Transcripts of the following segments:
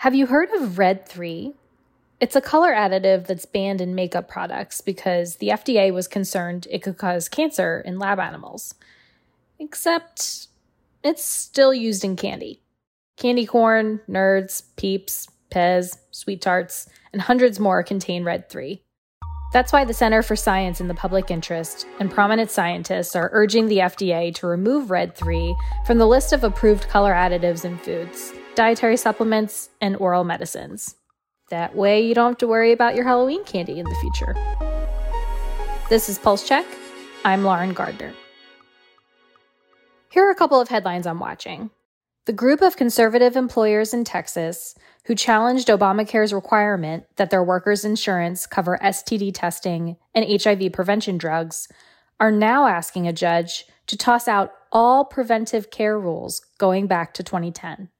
Have you heard of Red 3? It's a color additive that's banned in makeup products because the FDA was concerned it could cause cancer in lab animals. Except it's still used in candy. Candy corn, nerds, peeps, Pez, sweet tarts, and hundreds more contain Red 3. That's why the Center for Science in the Public Interest and prominent scientists are urging the FDA to remove Red 3 from the list of approved color additives in foods, dietary supplements, and oral medicines. That way, you don't have to worry about your Halloween candy in the future. This is Pulse Check. I'm Lauren Gardner. Here are a couple of headlines I'm watching. The group of conservative employers in Texas who challenged Obamacare's requirement that their workers' insurance cover STD testing and HIV prevention drugs are now asking a judge to toss out all preventive care rules going back to 2010.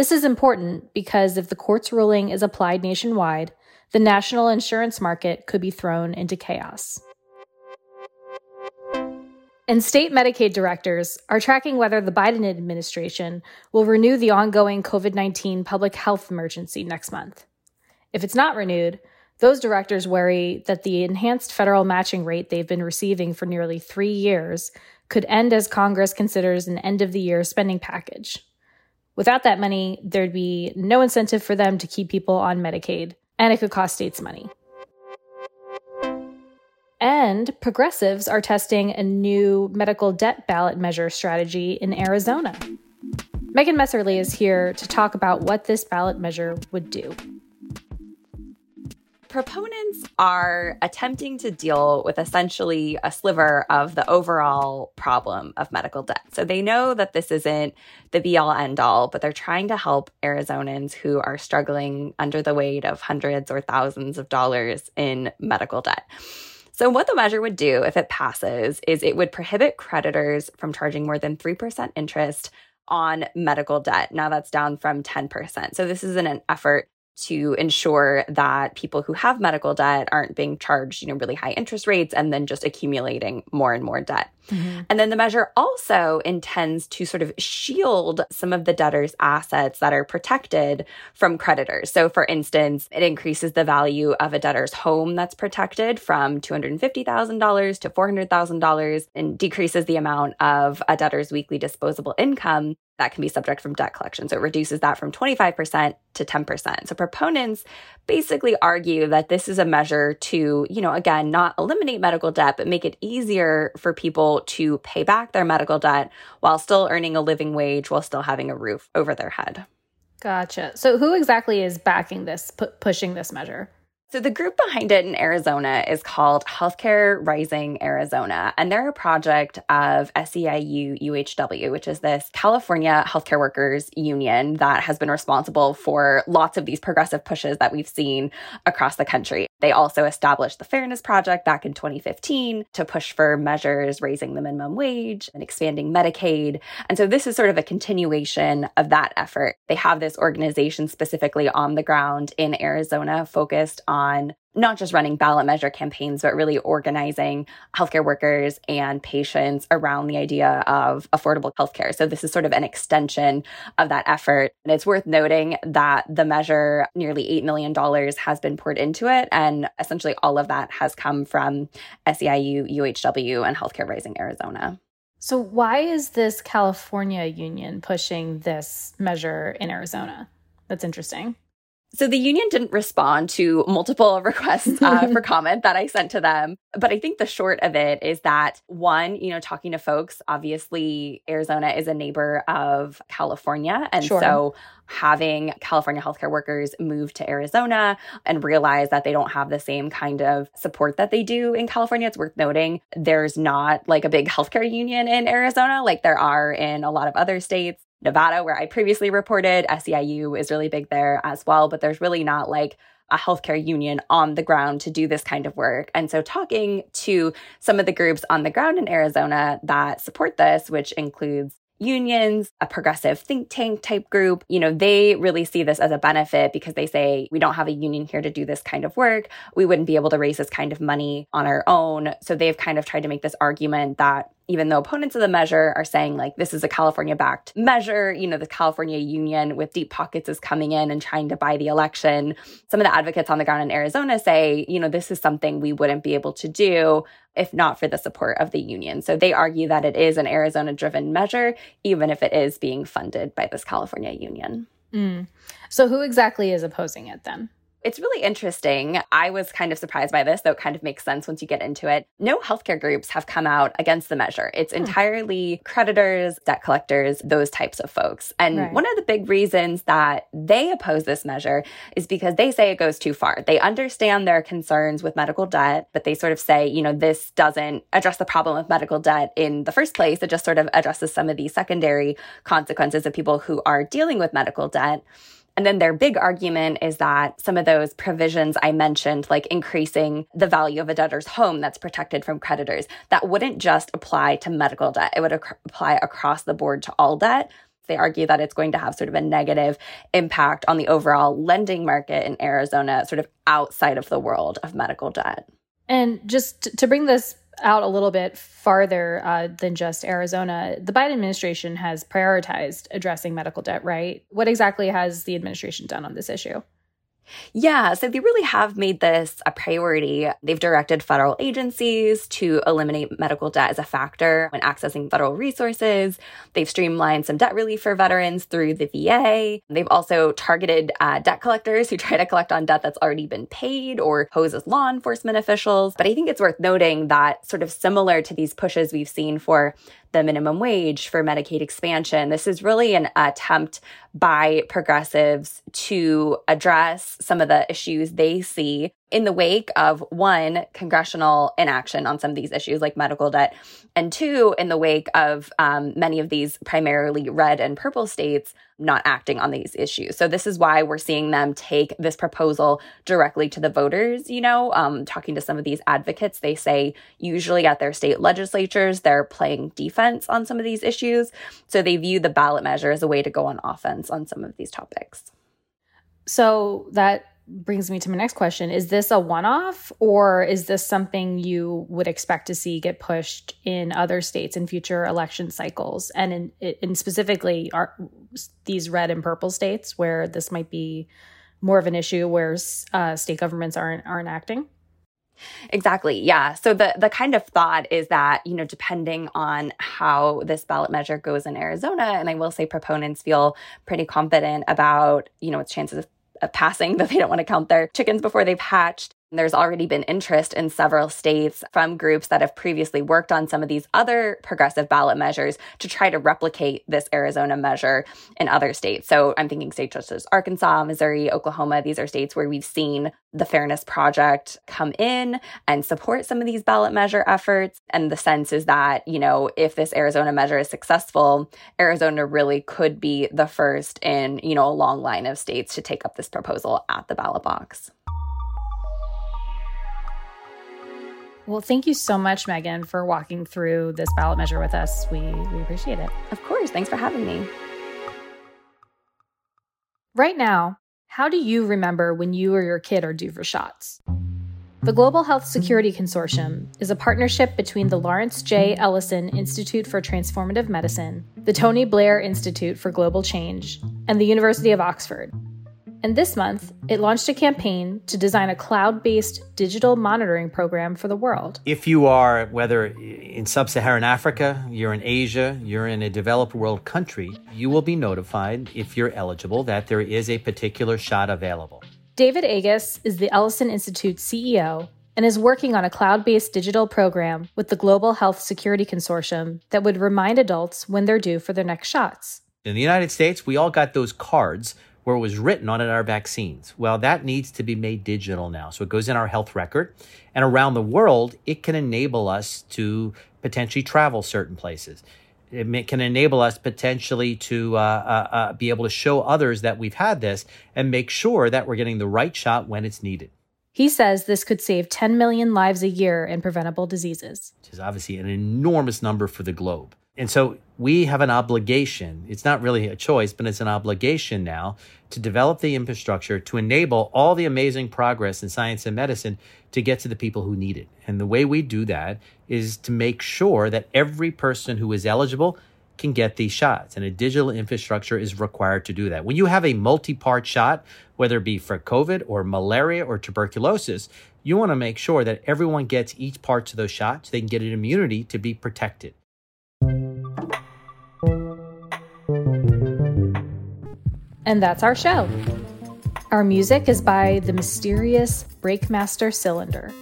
This is important because if the court's ruling is applied nationwide, the national insurance market could be thrown into chaos. And state Medicaid directors are tracking whether the Biden administration will renew the ongoing COVID 19 public health emergency next month. If it's not renewed, those directors worry that the enhanced federal matching rate they've been receiving for nearly three years could end as Congress considers an end of the year spending package. Without that money, there'd be no incentive for them to keep people on Medicaid, and it could cost states money. And progressives are testing a new medical debt ballot measure strategy in Arizona. Megan Messerly is here to talk about what this ballot measure would do. Proponents are attempting to deal with essentially a sliver of the overall problem of medical debt. So they know that this isn't the be all end all, but they're trying to help Arizonans who are struggling under the weight of hundreds or thousands of dollars in medical debt. So, what the measure would do if it passes is it would prohibit creditors from charging more than 3% interest on medical debt. Now that's down from 10%. So, this is an effort to ensure that people who have medical debt aren't being charged, you know, really high interest rates and then just accumulating more and more debt. Mm-hmm. And then the measure also intends to sort of shield some of the debtor's assets that are protected from creditors. So, for instance, it increases the value of a debtor's home that's protected from $250,000 to $400,000 and decreases the amount of a debtor's weekly disposable income that can be subject from debt collection. So it reduces that from 25% to 10%. So proponents basically argue that this is a measure to, you know, again, not eliminate medical debt, but make it easier for people to pay back their medical debt while still earning a living wage, while still having a roof over their head. Gotcha. So who exactly is backing this, pu- pushing this measure? So the group behind it in Arizona is called Healthcare Rising Arizona, and they're a project of SEIU UHW, which is this California healthcare workers union that has been responsible for lots of these progressive pushes that we've seen across the country. They also established the Fairness Project back in 2015 to push for measures raising the minimum wage and expanding Medicaid. And so this is sort of a continuation of that effort. They have this organization specifically on the ground in Arizona focused on not just running ballot measure campaigns, but really organizing healthcare workers and patients around the idea of affordable healthcare. So this is sort of an extension of that effort. And it's worth noting that the measure, nearly $8 million has been poured into it. And essentially all of that has come from SEIU, UHW, and Healthcare Rising Arizona. So why is this California union pushing this measure in Arizona? That's interesting. So the union didn't respond to multiple requests uh, for comment that I sent to them. But I think the short of it is that one, you know, talking to folks, obviously Arizona is a neighbor of California. And sure. so having California healthcare workers move to Arizona and realize that they don't have the same kind of support that they do in California, it's worth noting there's not like a big healthcare union in Arizona like there are in a lot of other states. Nevada, where I previously reported. SEIU is really big there as well, but there's really not like a healthcare union on the ground to do this kind of work. And so, talking to some of the groups on the ground in Arizona that support this, which includes unions, a progressive think tank type group, you know, they really see this as a benefit because they say, we don't have a union here to do this kind of work. We wouldn't be able to raise this kind of money on our own. So they've kind of tried to make this argument that even though opponents of the measure are saying like this is a California backed measure, you know, the California Union with deep pockets is coming in and trying to buy the election. Some of the advocates on the ground in Arizona say, you know, this is something we wouldn't be able to do if not for the support of the union. So they argue that it is an Arizona driven measure, even if it is being funded by this California union. Mm. So who exactly is opposing it then? It's really interesting. I was kind of surprised by this, though it kind of makes sense once you get into it. No healthcare groups have come out against the measure. It's hmm. entirely creditors, debt collectors, those types of folks. And right. one of the big reasons that they oppose this measure is because they say it goes too far. They understand their concerns with medical debt, but they sort of say, you know, this doesn't address the problem of medical debt in the first place. It just sort of addresses some of the secondary consequences of people who are dealing with medical debt. And then their big argument is that some of those provisions I mentioned, like increasing the value of a debtor's home that's protected from creditors, that wouldn't just apply to medical debt. It would ac- apply across the board to all debt. They argue that it's going to have sort of a negative impact on the overall lending market in Arizona, sort of outside of the world of medical debt. And just to bring this out a little bit farther uh, than just Arizona, the Biden administration has prioritized addressing medical debt, right? What exactly has the administration done on this issue? Yeah, so they really have made this a priority. They've directed federal agencies to eliminate medical debt as a factor when accessing federal resources. They've streamlined some debt relief for veterans through the VA. They've also targeted uh, debt collectors who try to collect on debt that's already been paid or pose as law enforcement officials. But I think it's worth noting that, sort of similar to these pushes we've seen for the minimum wage, for Medicaid expansion. This is really an attempt by progressives to address some of the issues they see in the wake of one, congressional inaction on some of these issues like medical debt, and two, in the wake of um, many of these primarily red and purple states not acting on these issues. So this is why we're seeing them take this proposal directly to the voters. You know, um, talking to some of these advocates, they say usually at their state legislatures, they're playing defense on some of these issues. So they view the ballot measure as a way to go on offense on some of these topics. So that brings me to my next question. Is this a one off or is this something you would expect to see get pushed in other states in future election cycles? And in, in specifically, are these red and purple states where this might be more of an issue where uh, state governments aren't, aren't acting? Exactly. Yeah. So the the kind of thought is that, you know, depending on how this ballot measure goes in Arizona, and I will say proponents feel pretty confident about, you know, its chances of passing that they don't want to count their chickens before they've hatched. There's already been interest in several states from groups that have previously worked on some of these other progressive ballot measures to try to replicate this Arizona measure in other states. So I'm thinking states such as Arkansas, Missouri, Oklahoma. These are states where we've seen the Fairness Project come in and support some of these ballot measure efforts. And the sense is that, you know, if this Arizona measure is successful, Arizona really could be the first in, you know, a long line of states to take up this proposal at the ballot box. Well, thank you so much, Megan, for walking through this ballot measure with us. We, we appreciate it. Of course. Thanks for having me. Right now, how do you remember when you or your kid are due for shots? The Global Health Security Consortium is a partnership between the Lawrence J. Ellison Institute for Transformative Medicine, the Tony Blair Institute for Global Change, and the University of Oxford and this month, it launched a campaign to design a cloud based digital monitoring program for the world. If you are, whether in sub Saharan Africa, you're in Asia, you're in a developed world country, you will be notified, if you're eligible, that there is a particular shot available. David Agus is the Ellison Institute CEO and is working on a cloud based digital program with the Global Health Security Consortium that would remind adults when they're due for their next shots. In the United States, we all got those cards where it was written on it our vaccines. Well, that needs to be made digital now. So it goes in our health record. And around the world, it can enable us to potentially travel certain places. It can enable us potentially to uh, uh, uh, be able to show others that we've had this and make sure that we're getting the right shot when it's needed. He says this could save 10 million lives a year in preventable diseases. Which is obviously an enormous number for the globe. And so we have an obligation. It's not really a choice, but it's an obligation now to develop the infrastructure to enable all the amazing progress in science and medicine to get to the people who need it. And the way we do that is to make sure that every person who is eligible can get these shots. And a digital infrastructure is required to do that. When you have a multi part shot, whether it be for COVID or malaria or tuberculosis, you want to make sure that everyone gets each part to those shots so they can get an immunity to be protected. And that's our show. Our music is by the mysterious Breakmaster Cylinder.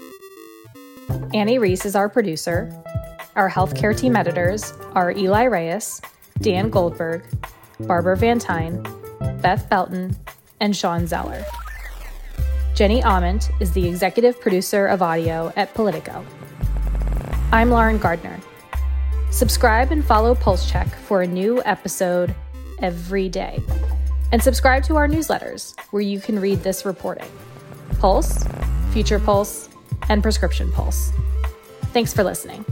Annie Rees is our producer. Our healthcare team editors are Eli Reyes, Dan Goldberg, Barbara Van Tyne, Beth Belton, and Sean Zeller. Jenny Ament is the executive producer of audio at Politico. I'm Lauren Gardner. Subscribe and follow Pulse Check for a new episode every day. And subscribe to our newsletters where you can read this reporting Pulse, Future Pulse, and Prescription Pulse. Thanks for listening.